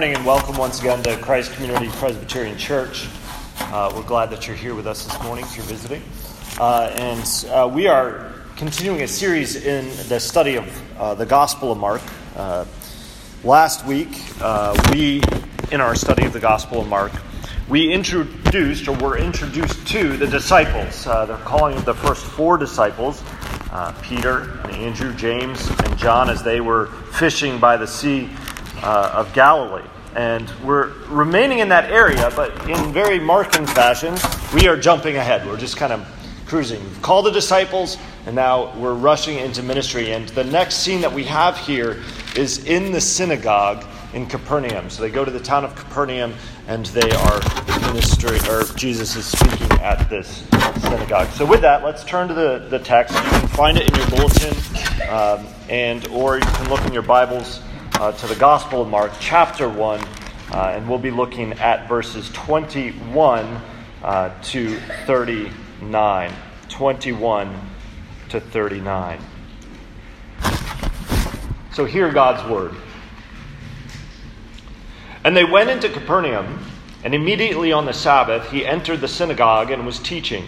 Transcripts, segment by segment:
morning and welcome once again to Christ Community Presbyterian Church. Uh, we're glad that you're here with us this morning if you're visiting. Uh, and uh, we are continuing a series in the study of uh, the Gospel of Mark. Uh, last week, uh, we, in our study of the Gospel of Mark, we introduced or were introduced to the disciples. they're calling the first four disciples Peter and Andrew, James, and John as they were fishing by the sea uh, of Galilee. And we're remaining in that area, but in very Markan fashion, we are jumping ahead. We're just kind of cruising. We've called the disciples, and now we're rushing into ministry. And the next scene that we have here is in the synagogue in Capernaum. So they go to the town of Capernaum, and they are ministering, or Jesus is speaking at this synagogue. So with that, let's turn to the, the text. You can find it in your bulletin, um, and or you can look in your Bibles uh, to the Gospel of Mark, chapter 1, uh, and we'll be looking at verses 21 uh, to 39. 21 to 39. So, hear God's word. And they went into Capernaum, and immediately on the Sabbath he entered the synagogue and was teaching.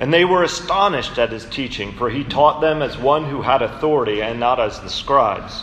And they were astonished at his teaching, for he taught them as one who had authority and not as the scribes.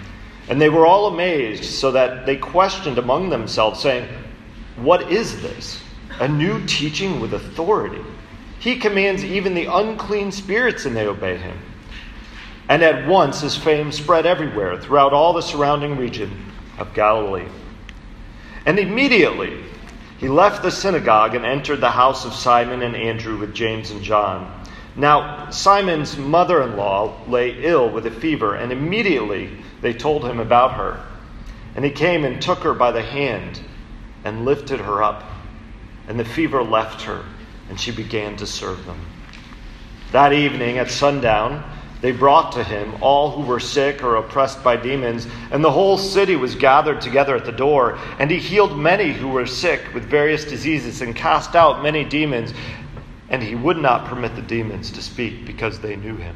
And they were all amazed, so that they questioned among themselves, saying, What is this? A new teaching with authority. He commands even the unclean spirits, and they obey him. And at once his fame spread everywhere throughout all the surrounding region of Galilee. And immediately he left the synagogue and entered the house of Simon and Andrew with James and John. Now, Simon's mother in law lay ill with a fever, and immediately they told him about her. And he came and took her by the hand and lifted her up. And the fever left her, and she began to serve them. That evening at sundown, they brought to him all who were sick or oppressed by demons, and the whole city was gathered together at the door. And he healed many who were sick with various diseases and cast out many demons. And he would not permit the demons to speak because they knew him.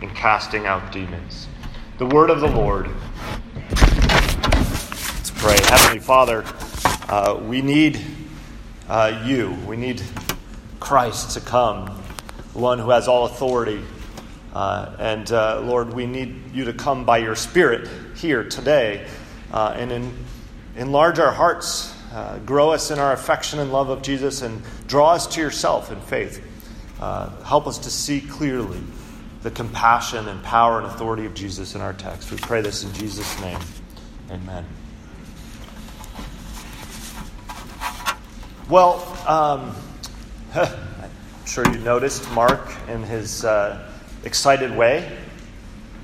and casting out demons. The word of the Lord. Let's pray. Heavenly Father, uh, we need uh, you. We need Christ to come, one who has all authority. Uh, and uh, Lord, we need you to come by your Spirit here today uh, and in, enlarge our hearts, uh, grow us in our affection and love of Jesus, and draw us to yourself in faith. help us to see clearly the compassion and power and authority of Jesus in our text. We pray this in Jesus' name. Amen. Well, um, I'm sure you noticed Mark in his uh, excited way.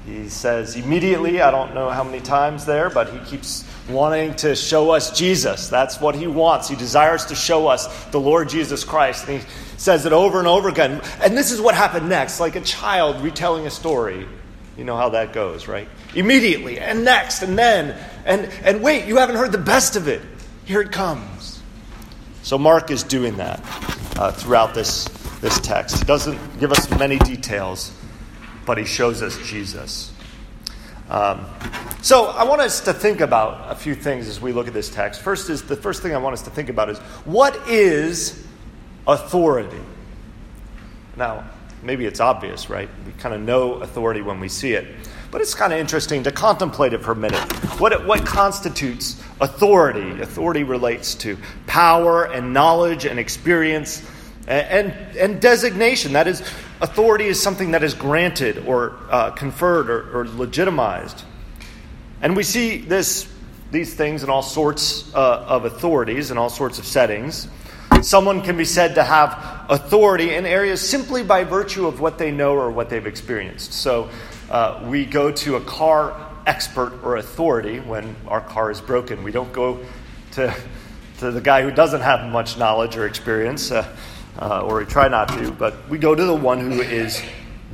He says immediately, I don't know how many times there, but he keeps wanting to show us Jesus. That's what he wants. He desires to show us the Lord Jesus Christ. And he says it over and over again. And this is what happened next, like a child retelling a story. You know how that goes, right? Immediately, and next, and then, and, and wait, you haven't heard the best of it. Here it comes. So Mark is doing that uh, throughout this, this text. He doesn't give us many details, but he shows us Jesus. Um, so I want us to think about a few things as we look at this text. First is the first thing I want us to think about is what is authority? Now, maybe it's obvious, right? We kind of know authority when we see it. But it's kind of interesting to contemplate it for a minute. What, what constitutes authority? Authority relates to power and knowledge and experience and, and, and designation. That is, authority is something that is granted or uh, conferred or, or, legitimized. And we see this, these things in all sorts uh, of authorities in all sorts of settings. Someone can be said to have authority in areas simply by virtue of what they know or what they've experienced. So uh, we go to a car expert or authority when our car is broken. We don't go to, to the guy who doesn't have much knowledge or experience, uh, uh, or we try not to, but we go to the one who is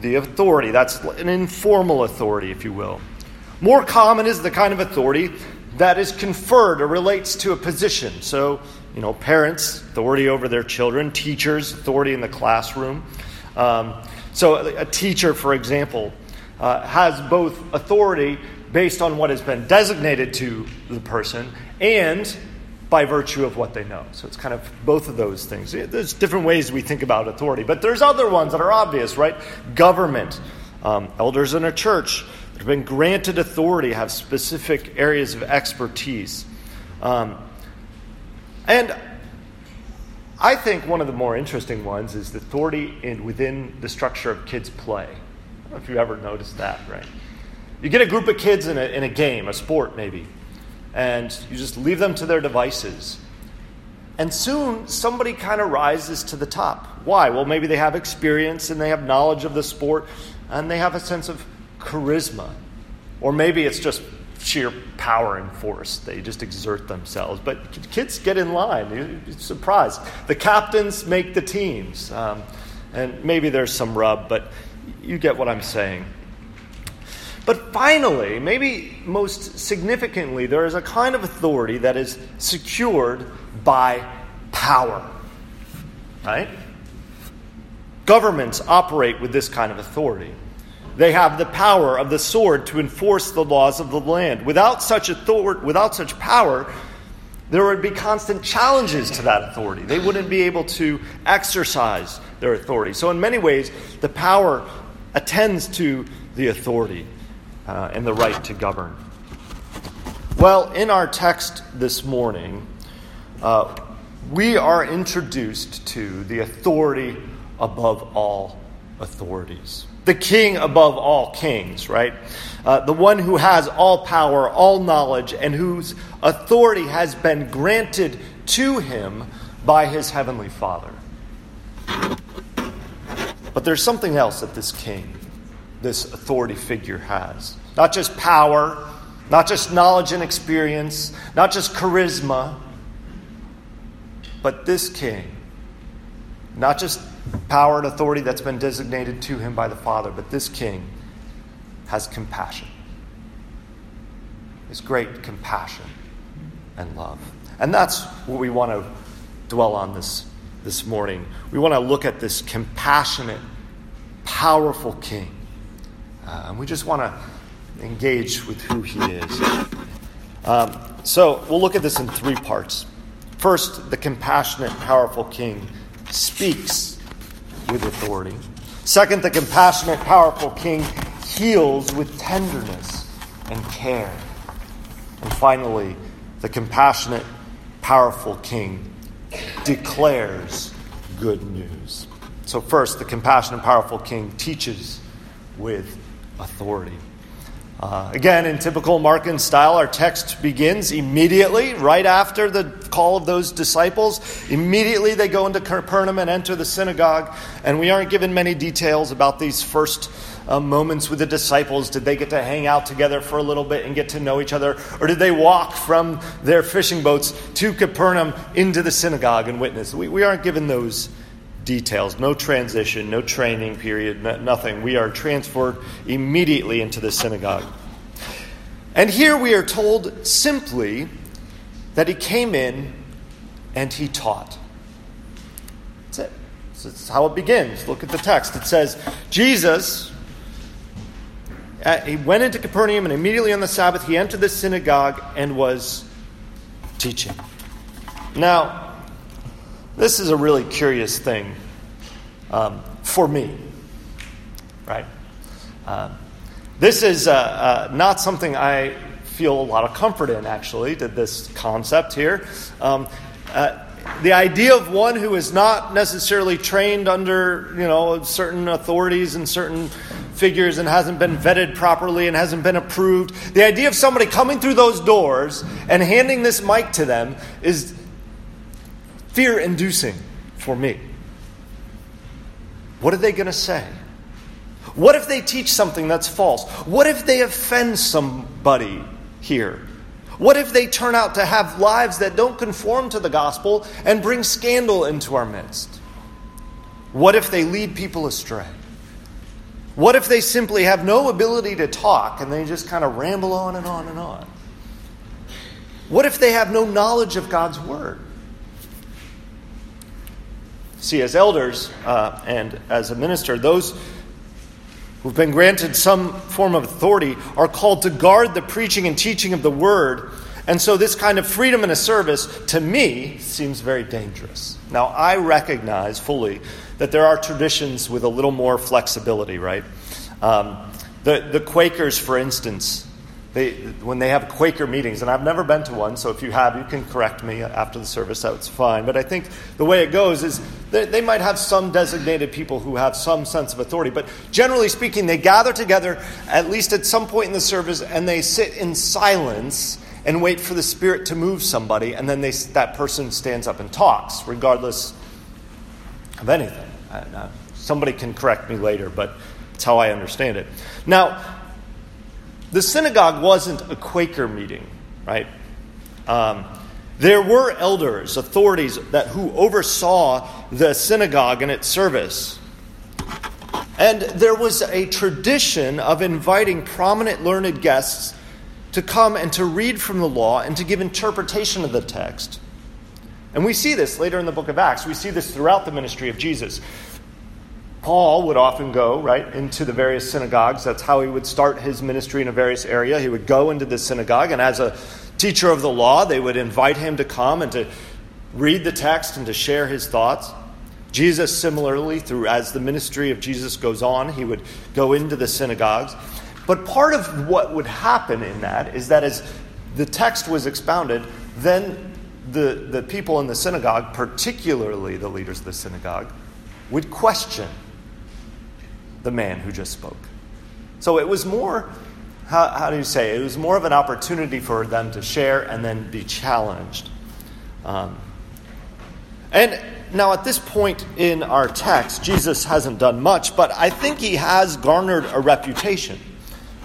the authority. That's an informal authority, if you will. More common is the kind of authority that is conferred or relates to a position. So, you know, parents, authority over their children, teachers, authority in the classroom. Um, so, a teacher, for example, uh, has both authority based on what has been designated to the person and by virtue of what they know. So it's kind of both of those things. There's different ways we think about authority, but there's other ones that are obvious, right? Government, um, elders in a church that have been granted authority have specific areas of expertise. Um, and I think one of the more interesting ones is the authority in, within the structure of kids' play. If you ever noticed that, right? You get a group of kids in a, in a game, a sport maybe, and you just leave them to their devices. And soon somebody kind of rises to the top. Why? Well, maybe they have experience and they have knowledge of the sport and they have a sense of charisma. Or maybe it's just sheer power and force. They just exert themselves. But kids get in line. You're surprised. The captains make the teams. Um, and maybe there's some rub, but you get what I'm saying. But finally, maybe most significantly, there is a kind of authority that is secured by power. Right? Governments operate with this kind of authority. They have the power of the sword to enforce the laws of the land. Without such authority, without such power, there would be constant challenges to that authority. They wouldn't be able to exercise their authority. So, in many ways, the power attends to the authority uh, and the right to govern. Well, in our text this morning, uh, we are introduced to the authority above all authorities the king above all kings, right? Uh, the one who has all power, all knowledge, and whose authority has been granted to him by his heavenly Father. But there's something else that this king, this authority figure, has. Not just power, not just knowledge and experience, not just charisma, but this king, not just power and authority that's been designated to him by the Father, but this king has compassion. His great compassion and love. And that's what we want to dwell on this, this morning. We want to look at this compassionate, powerful king. Uh, and we just want to engage with who he is. Um, so we'll look at this in three parts. First, the compassionate, powerful king speaks with authority. Second, the compassionate, powerful king heals with tenderness and care. And finally, the compassionate, powerful king declares good news. So, first, the compassionate, powerful king teaches with authority. Uh, again, in typical Markan style, our text begins immediately, right after the call of those disciples. Immediately they go into Capernaum and enter the synagogue, and we aren't given many details about these first uh, moments with the disciples. Did they get to hang out together for a little bit and get to know each other? Or did they walk from their fishing boats to Capernaum into the synagogue and witness? We, we aren't given those details. No transition, no training period, nothing. We are transferred immediately into the synagogue. And here we are told simply that he came in and he taught. That's it. That's how it begins. Look at the text. It says, Jesus, uh, he went into Capernaum, and immediately on the Sabbath, he entered the synagogue and was teaching. Now, this is a really curious thing um, for me, right? Um, This is uh, uh, not something I feel a lot of comfort in, actually, to this concept here. Um, uh, the idea of one who is not necessarily trained under you know certain authorities and certain figures and hasn't been vetted properly and hasn't been approved the idea of somebody coming through those doors and handing this mic to them is fear inducing for me what are they going to say what if they teach something that's false what if they offend somebody here what if they turn out to have lives that don't conform to the gospel and bring scandal into our midst? What if they lead people astray? What if they simply have no ability to talk and they just kind of ramble on and on and on? What if they have no knowledge of God's Word? See, as elders uh, and as a minister, those who've been granted some form of authority are called to guard the preaching and teaching of the word. And so, this kind of freedom in a service, to me, seems very dangerous. Now, I recognize fully that there are traditions with a little more flexibility, right? Um, the, the Quakers, for instance, they, when they have Quaker meetings, and I've never been to one, so if you have, you can correct me after the service, that's fine. But I think the way it goes is they, they might have some designated people who have some sense of authority. But generally speaking, they gather together, at least at some point in the service, and they sit in silence and wait for the Spirit to move somebody, and then they, that person stands up and talks, regardless of anything. Uh, somebody can correct me later, but it's how I understand it. Now, the synagogue wasn't a Quaker meeting, right? Um, there were elders, authorities that who oversaw the synagogue and its service. And there was a tradition of inviting prominent learned guests to come and to read from the law and to give interpretation of the text. And we see this later in the book of Acts. We see this throughout the ministry of Jesus. Paul would often go, right, into the various synagogues. That's how he would start his ministry in a various area. He would go into the synagogue, and as a teacher of the law, they would invite him to come and to read the text and to share his thoughts. Jesus, similarly, through as the ministry of Jesus goes on, he would go into the synagogues. But part of what would happen in that is that as the text was expounded, then the, the people in the synagogue, particularly the leaders of the synagogue, would question the man who just spoke. So it was more, how, how do you say, it was more of an opportunity for them to share and then be challenged. Um, and now, at this point in our text, Jesus hasn't done much, but I think he has garnered a reputation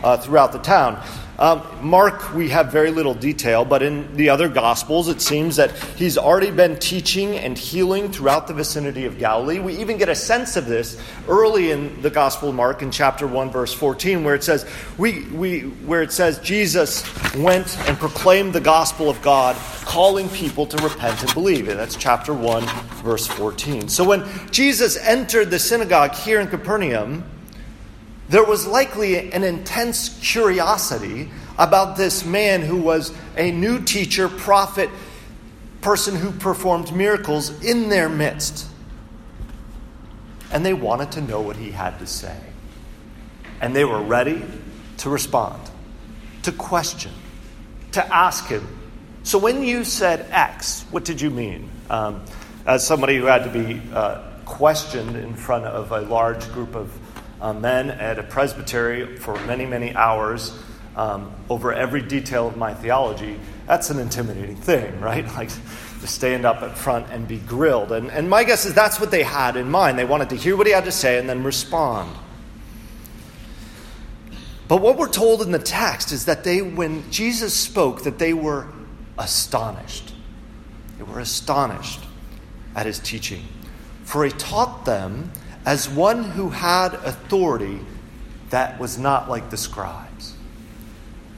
uh, throughout the town. Um, Mark, we have very little detail, but in the other Gospels, it seems that he's already been teaching and healing throughout the vicinity of Galilee. We even get a sense of this early in the Gospel of Mark in chapter 1, verse 14, where it says, we, we, where it says Jesus went and proclaimed the gospel of God, calling people to repent and believe. And that's chapter 1, verse 14. So when Jesus entered the synagogue here in Capernaum, there was likely an intense curiosity about this man who was a new teacher, prophet, person who performed miracles in their midst. And they wanted to know what he had to say. And they were ready to respond, to question, to ask him. So when you said X, what did you mean? Um, as somebody who had to be uh, questioned in front of a large group of um, men at a presbytery for many, many hours um, over every detail of my theology, that's an intimidating thing, right? Like to stand up at front and be grilled. And, and my guess is that's what they had in mind. They wanted to hear what he had to say and then respond. But what we're told in the text is that they, when Jesus spoke, that they were astonished. They were astonished at his teaching. For he taught them as one who had authority that was not like the scribes.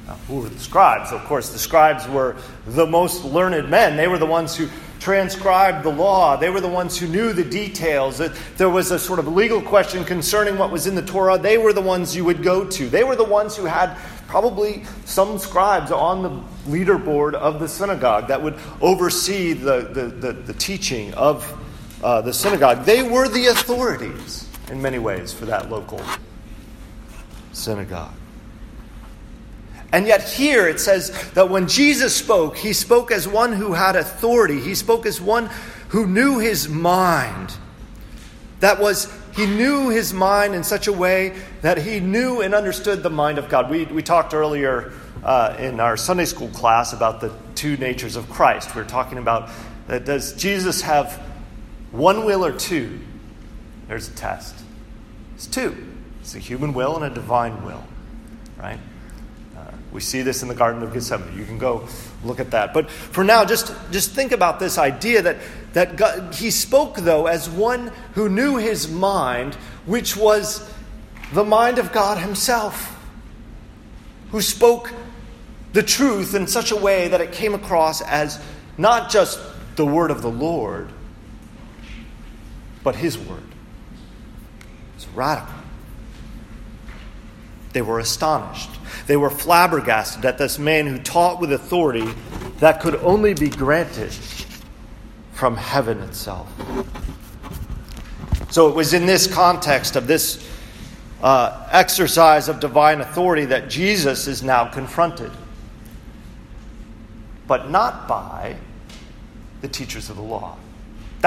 Now, who were the scribes? Of course, the scribes were the most learned men. They were the ones who transcribed the law. They were the ones who knew the details. That there was a sort of legal question concerning what was in the Torah. They were the ones you would go to. They were the ones who had probably some scribes on the leaderboard of the synagogue that would oversee the, the, the, the teaching of uh, the synagogue, they were the authorities in many ways for that local synagogue. And yet, here it says that when Jesus spoke, he spoke as one who had authority. He spoke as one who knew his mind. That was, he knew his mind in such a way that he knew and understood the mind of God. We, we talked earlier uh, in our Sunday school class about the two natures of Christ. We are talking about that does Jesus have one will or two? There's a test. It's two. It's a human will and a divine will, right? Uh, we see this in the Garden of Gethsemane. You can go look at that. But for now, just, just think about this idea that, that God, he spoke, though, as one who knew his mind, which was the mind of God himself, who spoke the truth in such a way that it came across as not just the word of the Lord, but his word. It's radical. They were astonished. They were flabbergasted at this man who taught with authority that could only be granted from heaven itself. So it was in this context of this uh, exercise of divine authority that Jesus is now confronted. But not by the teachers of the law.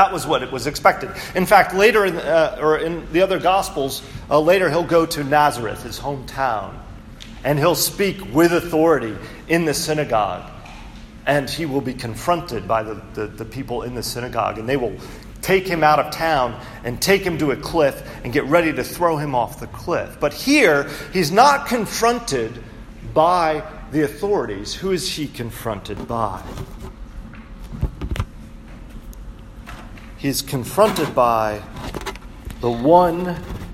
That was what it was expected. In fact, later in, uh, or in the other Gospels, uh, later he'll go to Nazareth, his hometown, and he'll speak with authority in the synagogue. And he will be confronted by the, the, the people in the synagogue, and they will take him out of town and take him to a cliff and get ready to throw him off the cliff. But here, he's not confronted by the authorities. Who is he confronted by? He's confronted by the one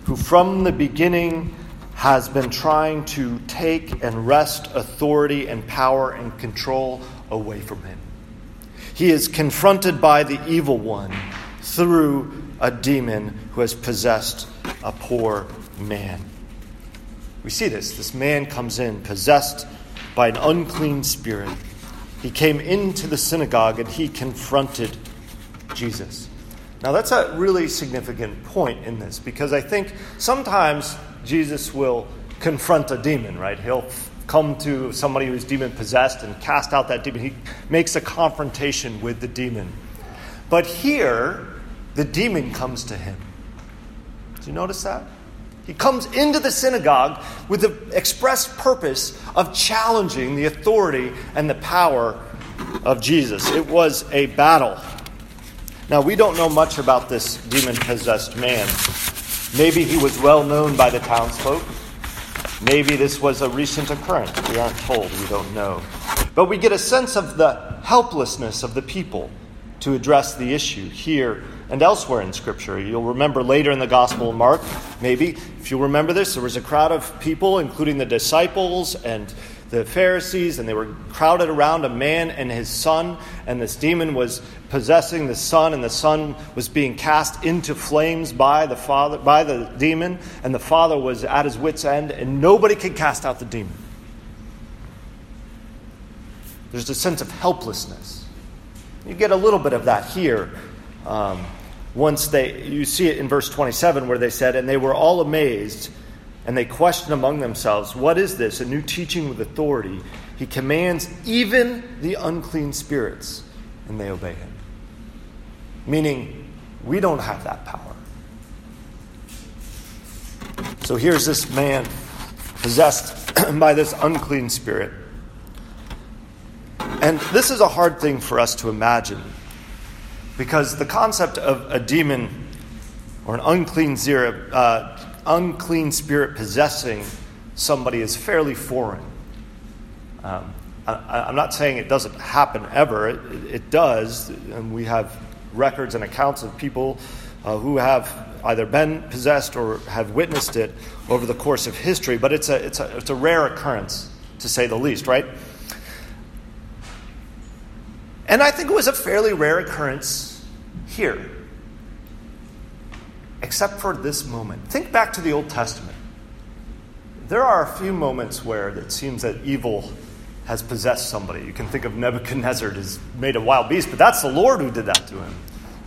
who from the beginning has been trying to take and wrest authority and power and control away from him. He is confronted by the evil one through a demon who has possessed a poor man. We see this. This man comes in possessed by an unclean spirit. He came into the synagogue and he confronted Jesus. Now, that's a really significant point in this because I think sometimes Jesus will confront a demon, right? He'll come to somebody who's demon possessed and cast out that demon. He makes a confrontation with the demon. But here, the demon comes to him. Do you notice that? He comes into the synagogue with the express purpose of challenging the authority and the power of Jesus. It was a battle. Now, we don't know much about this demon possessed man. Maybe he was well known by the townsfolk. Maybe this was a recent occurrence. We aren't told. We don't know. But we get a sense of the helplessness of the people to address the issue here and elsewhere in Scripture. You'll remember later in the Gospel of Mark, maybe, if you remember this, there was a crowd of people, including the disciples and the Pharisees, and they were crowded around a man and his son, and this demon was possessing the son, and the son was being cast into flames by the father, by the demon, and the father was at his wits' end, and nobody could cast out the demon. There's a sense of helplessness. You get a little bit of that here. Um, once they, you see it in verse 27 where they said, and they were all amazed and they question among themselves, What is this? A new teaching with authority. He commands even the unclean spirits, and they obey him. Meaning, we don't have that power. So here's this man possessed by this unclean spirit. And this is a hard thing for us to imagine because the concept of a demon or an unclean spirit, uh, unclean spirit possessing somebody is fairly foreign. Um, I, am not saying it doesn't happen ever, it, it, does, and we have records and accounts of people uh, who have either been possessed or have witnessed it over the course of history, but it's a, it's a, it's a rare occurrence, to say the least, right? And I think it was a fairly rare occurrence here except for this moment. Think back to the Old Testament. There are a few moments where it seems that evil has possessed somebody. You can think of Nebuchadnezzar has made a wild beast, but that's the Lord who did that to him.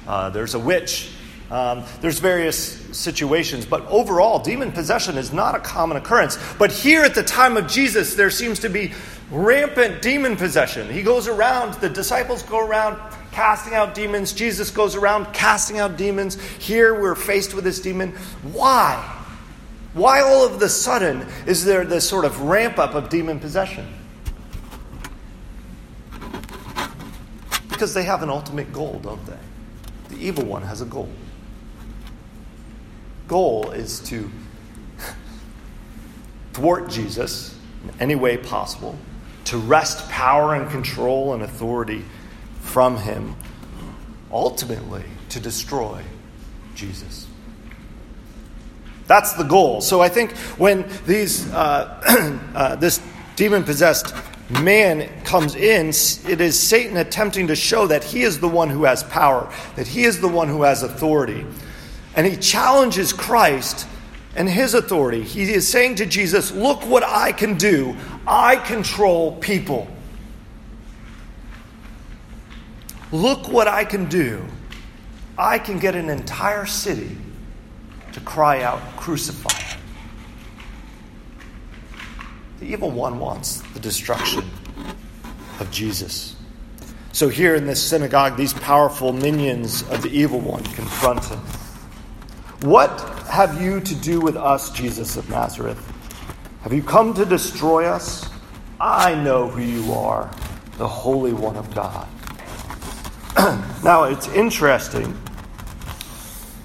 Uh, there's a witch Um, there's various situations, but overall, demon possession is not a common occurrence. But here at the time of Jesus, there seems to be rampant demon possession. He goes around, the disciples go around casting out demons. Jesus goes around casting out demons. Here we're faced with this demon. Why? Why all of the sudden is there this sort of ramp up of demon possession? Because they have an ultimate goal, don't they? The evil one has a goal. Goal is to thwart Jesus in any way possible, to wrest power and control and authority from him, ultimately to destroy Jesus. That's the goal. So I think when these uh, uh, this demon possessed man comes in, it is Satan attempting to show that he is the one who has power, that he is the one who has authority. And he challenges Christ and his authority. He is saying to Jesus, Look what I can do. I control people. Look what I can do. I can get an entire city to cry out, Crucify him. The evil one wants the destruction of Jesus. So, here in this synagogue, these powerful minions of the evil one confront him. What have you to do with us, Jesus of Nazareth? Have you come to destroy us? I know who you are, the Holy One of God. now, it's interesting.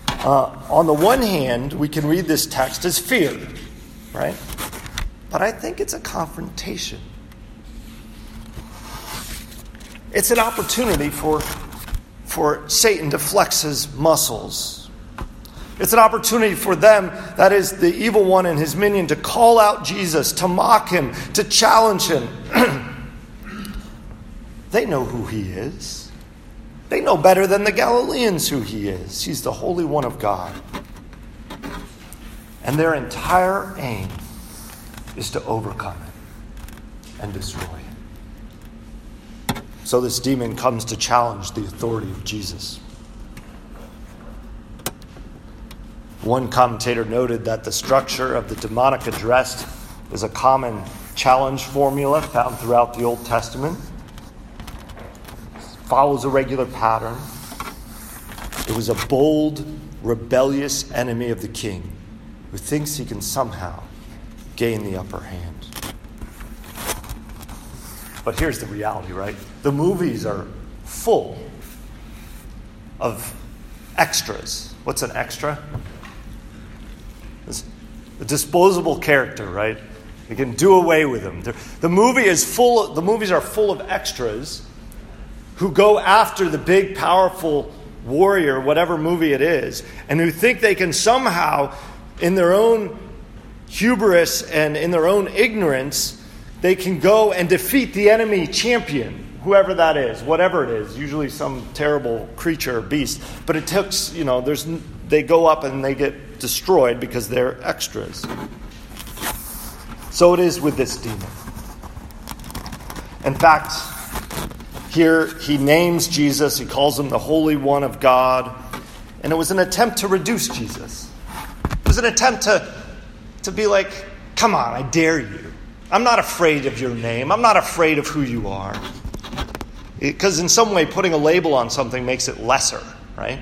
Uh, on the one hand, we can read this text as fear, right? But I think it's a confrontation. It's an opportunity for, for Satan to flex his muscles. It's an opportunity for them, that is, the evil one and his minion, to call out Jesus, to mock him, to challenge him. they know who he is. They know better than the Galileans who he is. He's the Holy One of God. And their entire aim is to overcome it and destroy it. So this demon comes to challenge the authority of Jesus. One commentator noted that the structure of the demonic address is a common challenge formula found throughout the Old Testament follows a regular pattern. It was a bold, rebellious enemy of the king who thinks he can somehow gain the upper hand. But here's the reality, right? The movies are full of extras. What's an extra? It's a disposable character, right? You can do away with them. The movie is full. Of, the movies are full of extras who go after the big, powerful warrior, whatever movie it is, and who think they can somehow, in their own hubris and in their own ignorance, they can go and defeat the enemy champion, whoever that is, whatever it is, usually some terrible creature or beast. But it takes, you know, there's, they go up and they get destroyed because they're extras. So it is with this demon. In fact, here he names Jesus, he calls him the Holy One of God, and it was an attempt to reduce Jesus. It was an attempt to, to be like, come on, I dare you. I'm not afraid of your name, I'm not afraid of who you are. Because in some way, putting a label on something makes it lesser, right?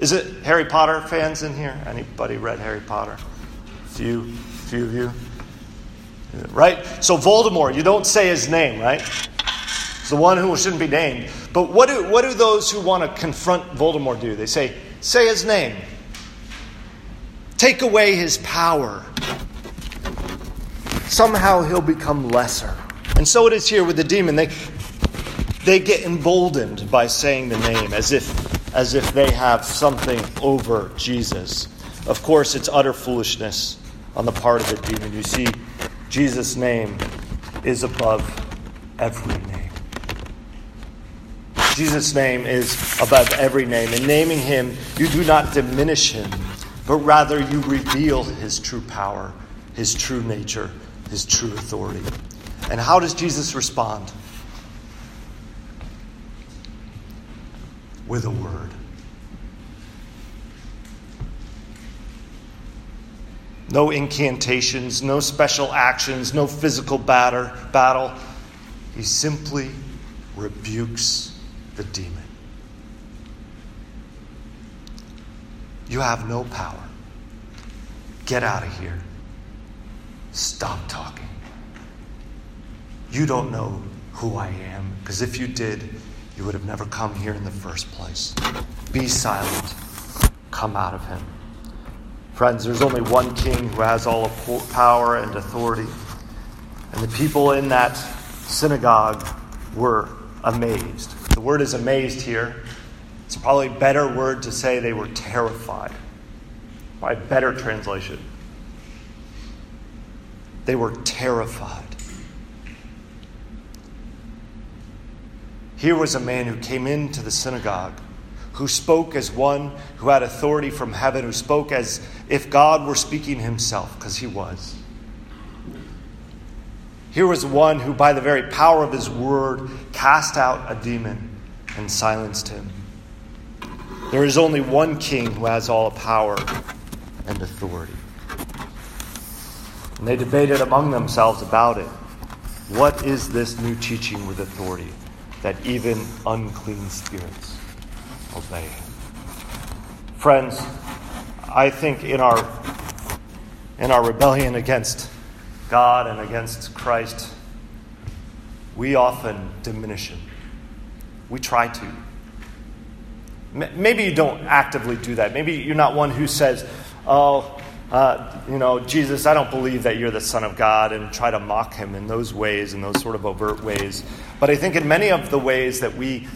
Is it Harry Potter fans in here? Anybody read Harry Potter? Few, few of you. Right? So Voldemort, you don't say his name, right? The one who shouldn't be named. But what do, what do those who want to confront Voldemort do? They say, say his name, take away his power. Somehow he'll become lesser. And so it is here with the demon. They, they get emboldened by saying the name as if, as if they have something over Jesus. Of course, it's utter foolishness on the part of the demon. You see, Jesus' name is above every name. Jesus' name is above every name. In naming him, you do not diminish him, but rather you reveal his true power, his true nature, his true authority. And how does Jesus respond? With a word. No incantations, no special actions, no physical batter, battle. He simply rebukes the demon. You have no power. Get out of here. Stop talking. You don't know who I am, because if you did, you would have never come here in the first place. Be silent. Come out of him. Friends, there's only one king who has all of power and authority. And the people in that synagogue were amazed. The word is amazed here. It's probably a better word to say they were terrified. By better translation. They were terrified. Here was a man who came into the synagogue, who spoke as one who had authority from heaven, who spoke as if God were speaking himself, because he was. Here was one who, by the very power of his word, cast out a demon and silenced him. There is only one king who has all power and authority. And they debated among themselves about it. What is this new teaching with authority? that even unclean spirits obey. Friends, I think in our in our rebellion against God and against Christ, we often diminish Him. We try to. Maybe you don't actively do that. Maybe you're not one who says, Oh, uh, you know, Jesus, I don't believe that you're the Son of God, and try to mock him in those ways, in those sort of overt ways. But I think in many of the ways that we,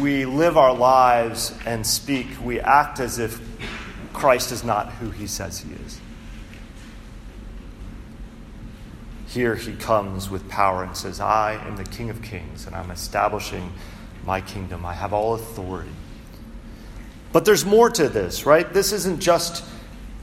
we live our lives and speak, we act as if Christ is not who he says he is. Here he comes with power and says, I am the King of Kings, and I'm establishing my kingdom. I have all authority. But there's more to this, right? This isn't just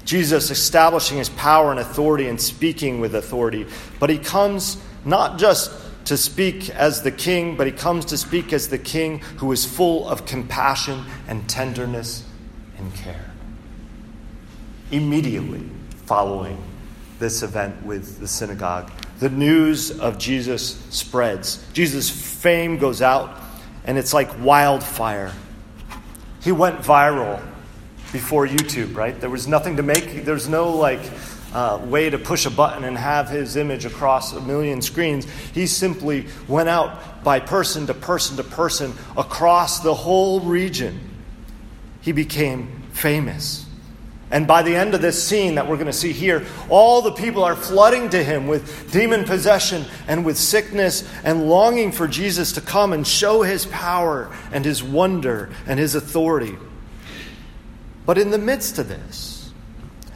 Jesus establishing his power and authority and speaking with authority, but he comes not just to speak as the king, but he comes to speak as the king who is full of compassion and tenderness and care. Immediately following this event with the synagogue, the news of Jesus spreads. Jesus' fame goes out, and it's like wildfire. He went viral before YouTube, right? There was nothing to make, there's no like uh, way to push a button and have his image across a million screens. He simply went out by person to person to person across the whole region. He became famous. And by the end of this scene that we're going to see here, all the people are flooding to him with demon possession and with sickness and longing for Jesus to come and show his power and his wonder and his authority. But in the midst of this,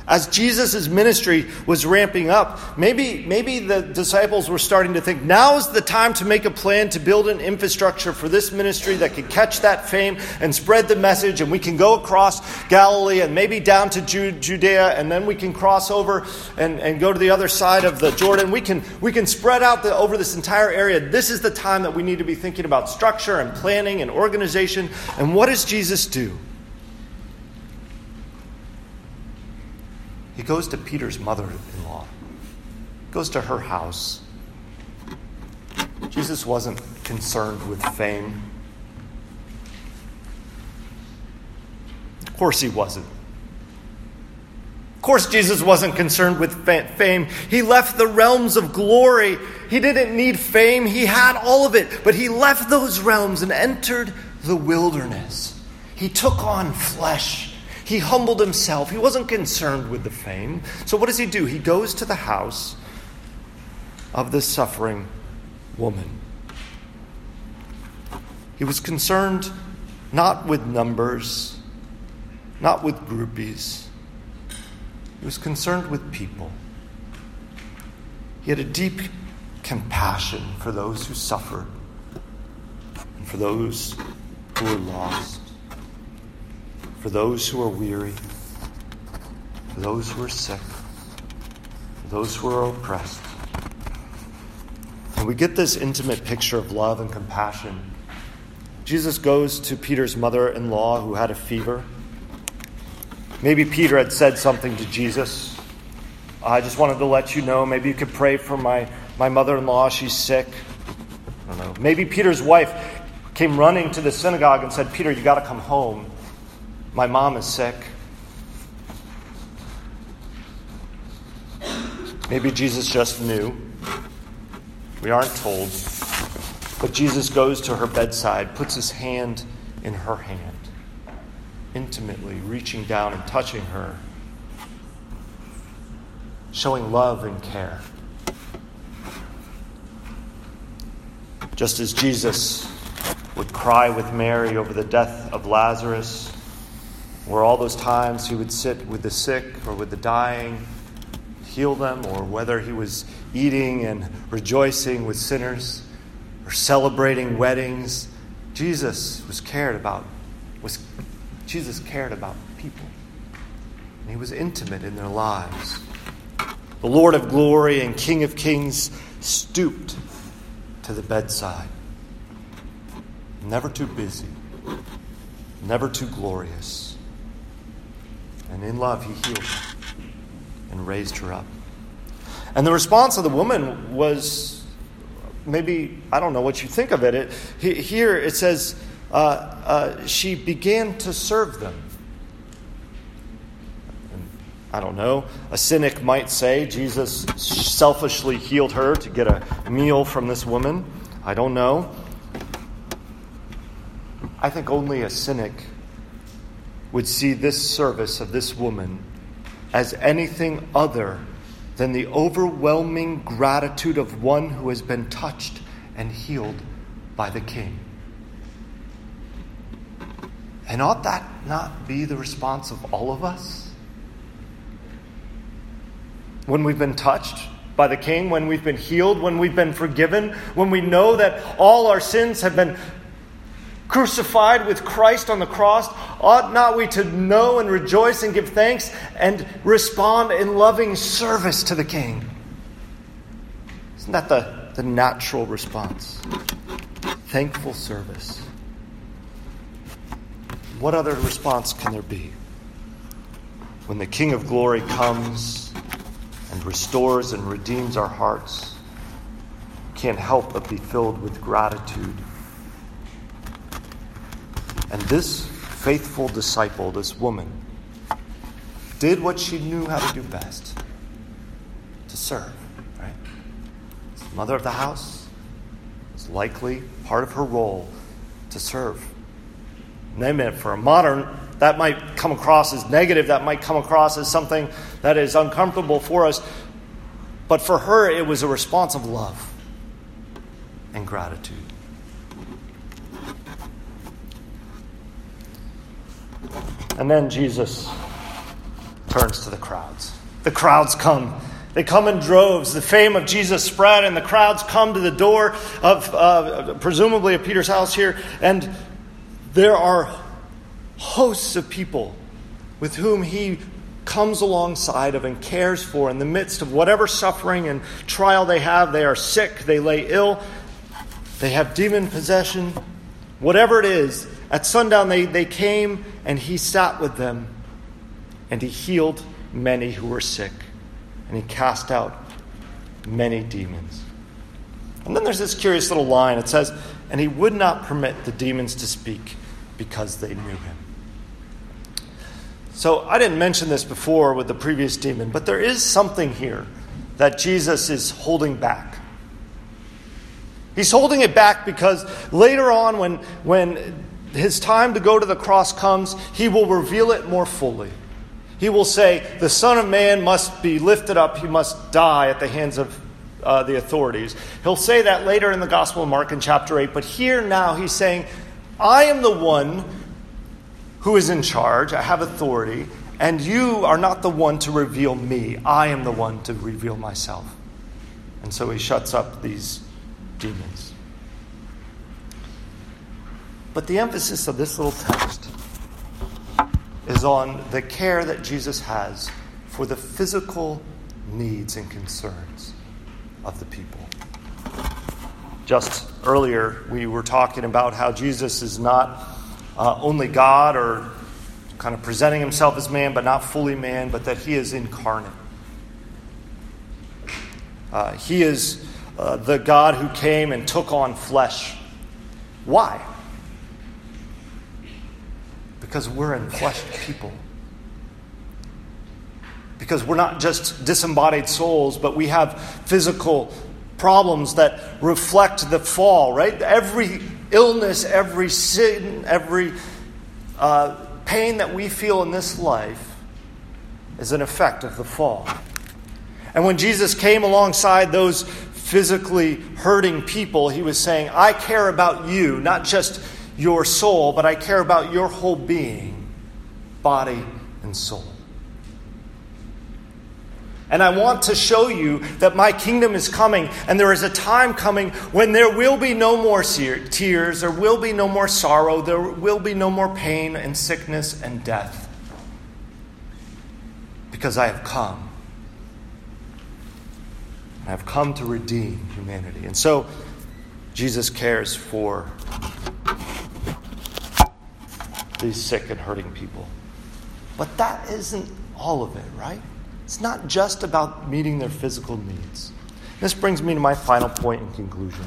as Jesus' ministry was ramping up, maybe, maybe the disciples were starting to think now is the time to make a plan to build an infrastructure for this ministry that could catch that fame and spread the message, and we can go across Galilee and maybe down to Judea, and then we can cross over and, and go to the other side of the Jordan. We can, we can spread out the, over this entire area. This is the time that we need to be thinking about structure and planning and organization. And what does Jesus do? He goes to Peter's mother in law, goes to her house. Jesus wasn't concerned with fame. Of course, he wasn't. Of course, Jesus wasn't concerned with fame. He left the realms of glory. He didn't need fame, he had all of it. But he left those realms and entered the wilderness. He took on flesh. He humbled himself. He wasn't concerned with the fame. So, what does he do? He goes to the house of the suffering woman. He was concerned not with numbers, not with groupies. He was concerned with people. He had a deep compassion for those who suffered and for those who were lost for those who are weary, for those who are sick, for those who are oppressed. And we get this intimate picture of love and compassion. Jesus goes to Peter's mother in law who had a fever. Maybe Peter had said something to Jesus. I just wanted to let you know. Maybe you could pray for my, my mother in law. She's sick. I don't know. Maybe Peter's wife came running to the synagogue and said, Peter, you got to come home. My mom is sick. Maybe Jesus just knew. We aren't told. But Jesus goes to her bedside, puts his hand in her hand, intimately reaching down and touching her, showing love and care. Just as Jesus would cry with Mary over the death of Lazarus, or all those times he would sit with the sick or with the dying, heal them, or whether he was eating and rejoicing with sinners or celebrating weddings. Jesus was cared about. Was Jesus cared about people. And he was intimate in their lives. The Lord of glory and King of kings stooped to the bedside. Never too busy, never too glorious. And in love, he healed her and raised her up. And the response of the woman was maybe, I don't know what you think of it. it here it says, uh, uh, she began to serve them. And I don't know. A cynic might say Jesus selfishly healed her to get a meal from this woman. I don't know. I think only a cynic would see this service of this woman as anything other than the overwhelming gratitude of one who has been touched and healed by the King. And ought that not be the response of all of us? When we've been touched by the King, when we've been healed, when we've been forgiven, when we know that all our sins have been crucified with Christ on the cross, ought not we to know and rejoice and give thanks and respond in loving service to the King? Isn't that the, the natural response? Thankful service. What other response can there be? When the King of glory comes and restores and redeems our hearts, can't help but be filled with gratitude and this faithful disciple, this woman, did what she knew how to do best to serve, right? As the mother of the house, it's likely part of her role to serve. And for a modern, that might come across as negative, that might come across as something that is uncomfortable for us. But for her, it was a response of love and gratitude. And then Jesus turns to the crowds. The crowds come. They come in droves. The fame of Jesus spread, and the crowds come to the door of, uh, presumably, of Peter's house here. And there are hosts of people with whom he comes alongside of and cares for in the midst of whatever suffering and trial they have. They are sick, they lay ill, they have demon possession, whatever it is, at sundown, they, they came and he sat with them and he healed many who were sick and he cast out many demons. And then there's this curious little line. It says, And he would not permit the demons to speak because they knew him. So I didn't mention this before with the previous demon, but there is something here that Jesus is holding back. He's holding it back because later on, when, when his time to go to the cross comes, he will reveal it more fully. He will say, The Son of Man must be lifted up, he must die at the hands of uh, the authorities. He'll say that later in the Gospel of Mark in chapter 8, but here now he's saying, I am the one who is in charge, I have authority, and you are not the one to reveal me. I am the one to reveal myself. And so he shuts up these demons. But the emphasis of this little text is on the care that Jesus has for the physical needs and concerns of the people. Just earlier, we were talking about how Jesus is not uh, only God or kind of presenting himself as man, but not fully man, but that he is incarnate. Uh, he is uh, the God who came and took on flesh. Why? Because we're in enfleshed people. Because we're not just disembodied souls, but we have physical problems that reflect the fall, right? Every illness, every sin, every uh, pain that we feel in this life is an effect of the fall. And when Jesus came alongside those physically hurting people, he was saying, I care about you, not just your soul, but I care about your whole being, body and soul. And I want to show you that my kingdom is coming, and there is a time coming when there will be no more tears, there will be no more sorrow, there will be no more pain and sickness and death. Because I have come. I have come to redeem humanity. And so, Jesus cares for these sick and hurting people. But that isn't all of it, right? It's not just about meeting their physical needs. This brings me to my final point in conclusion.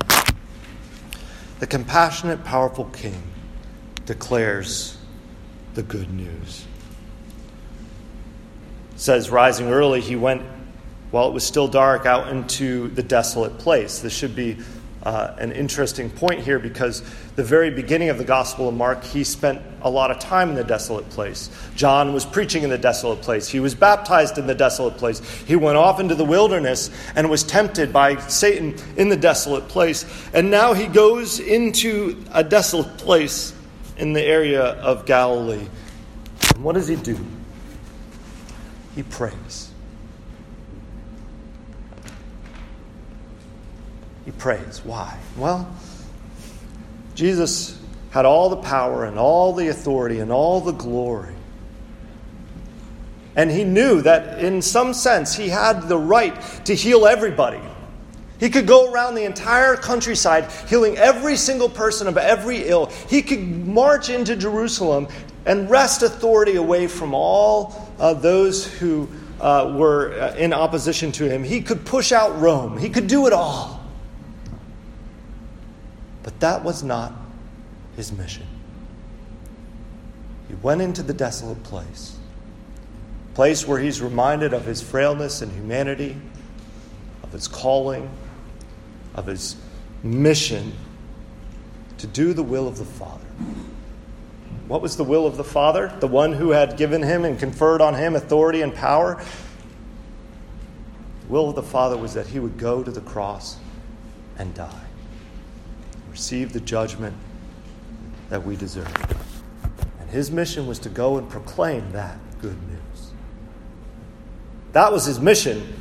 The compassionate, powerful king declares the good news. It says, rising early, he went while it was still dark out into the desolate place. This should be uh, an interesting point here because the very beginning of the Gospel of Mark, he spent a lot of time in the desolate place. John was preaching in the desolate place. He was baptized in the desolate place. He went off into the wilderness and was tempted by Satan in the desolate place. And now he goes into a desolate place in the area of Galilee. And what does he do? He prays. He prays. Why? Well, Jesus had all the power and all the authority and all the glory. And he knew that in some sense he had the right to heal everybody. He could go around the entire countryside healing every single person of every ill. He could march into Jerusalem and wrest authority away from all uh, those who uh, were uh, in opposition to him. He could push out Rome. He could do it all. But that was not his mission. He went into the desolate place, place where he's reminded of his frailness and humanity, of his calling, of his mission to do the will of the Father. What was the will of the Father? The one who had given him and conferred on him authority and power? The will of the Father was that he would go to the cross and die receive the judgment that we deserve. And his mission was to go and proclaim that good news. That was his mission.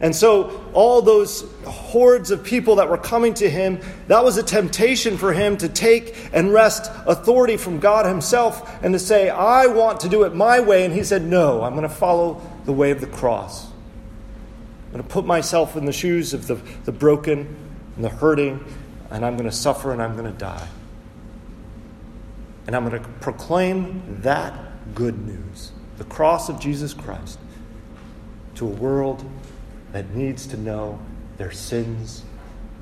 And so, all those hordes of people that were coming to him, that was a temptation for him to take and wrest authority from God himself and to say, I want to do it my way. And he said, No, I'm going to follow the way of the cross. I'm going to put myself in the shoes of the, the broken and the hurting and I'm going to suffer and I'm going to die. And I'm going to proclaim that good news, the cross of Jesus Christ, to a world that needs to know their sins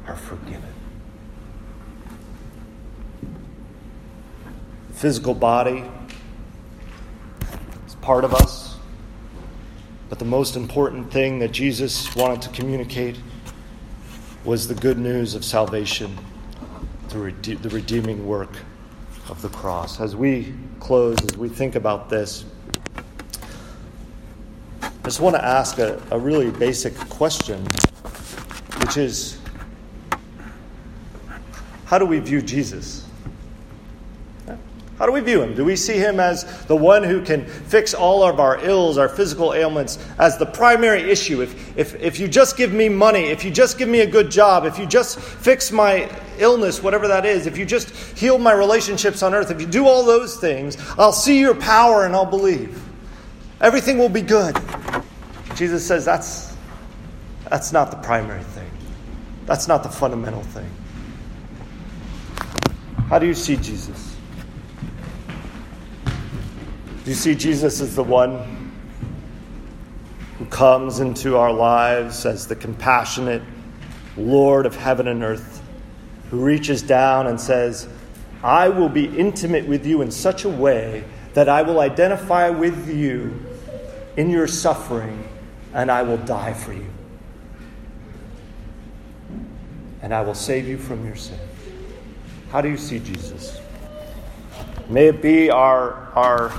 are forgiven. The physical body is part of us, but the most important thing that Jesus wanted to communicate was the good news of salvation through the redeeming work of the cross. As we close, as we think about this, I just want to ask a, a really basic question, which is how do we view Jesus? How do we view him? Do we see him as the one who can fix all of our ills, our physical ailments, as the primary issue? If, if, if you just give me money, if you just give me a good job, if you just fix my illness, whatever that is, if you just heal my relationships on earth, if you do all those things, I'll see your power and I'll believe. Everything will be good. Jesus says that's, that's not the primary thing, that's not the fundamental thing. How do you see Jesus? Do you see Jesus as the one who comes into our lives as the compassionate Lord of heaven and earth, who reaches down and says, I will be intimate with you in such a way that I will identify with you in your suffering and I will die for you. And I will save you from your sin. How do you see Jesus? May it be our, our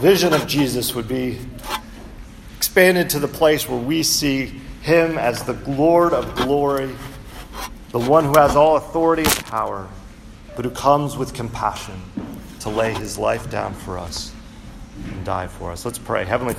vision of Jesus would be expanded to the place where we see him as the Lord of glory, the one who has all authority and power, but who comes with compassion to lay his life down for us and die for us. Let's pray. Heavenly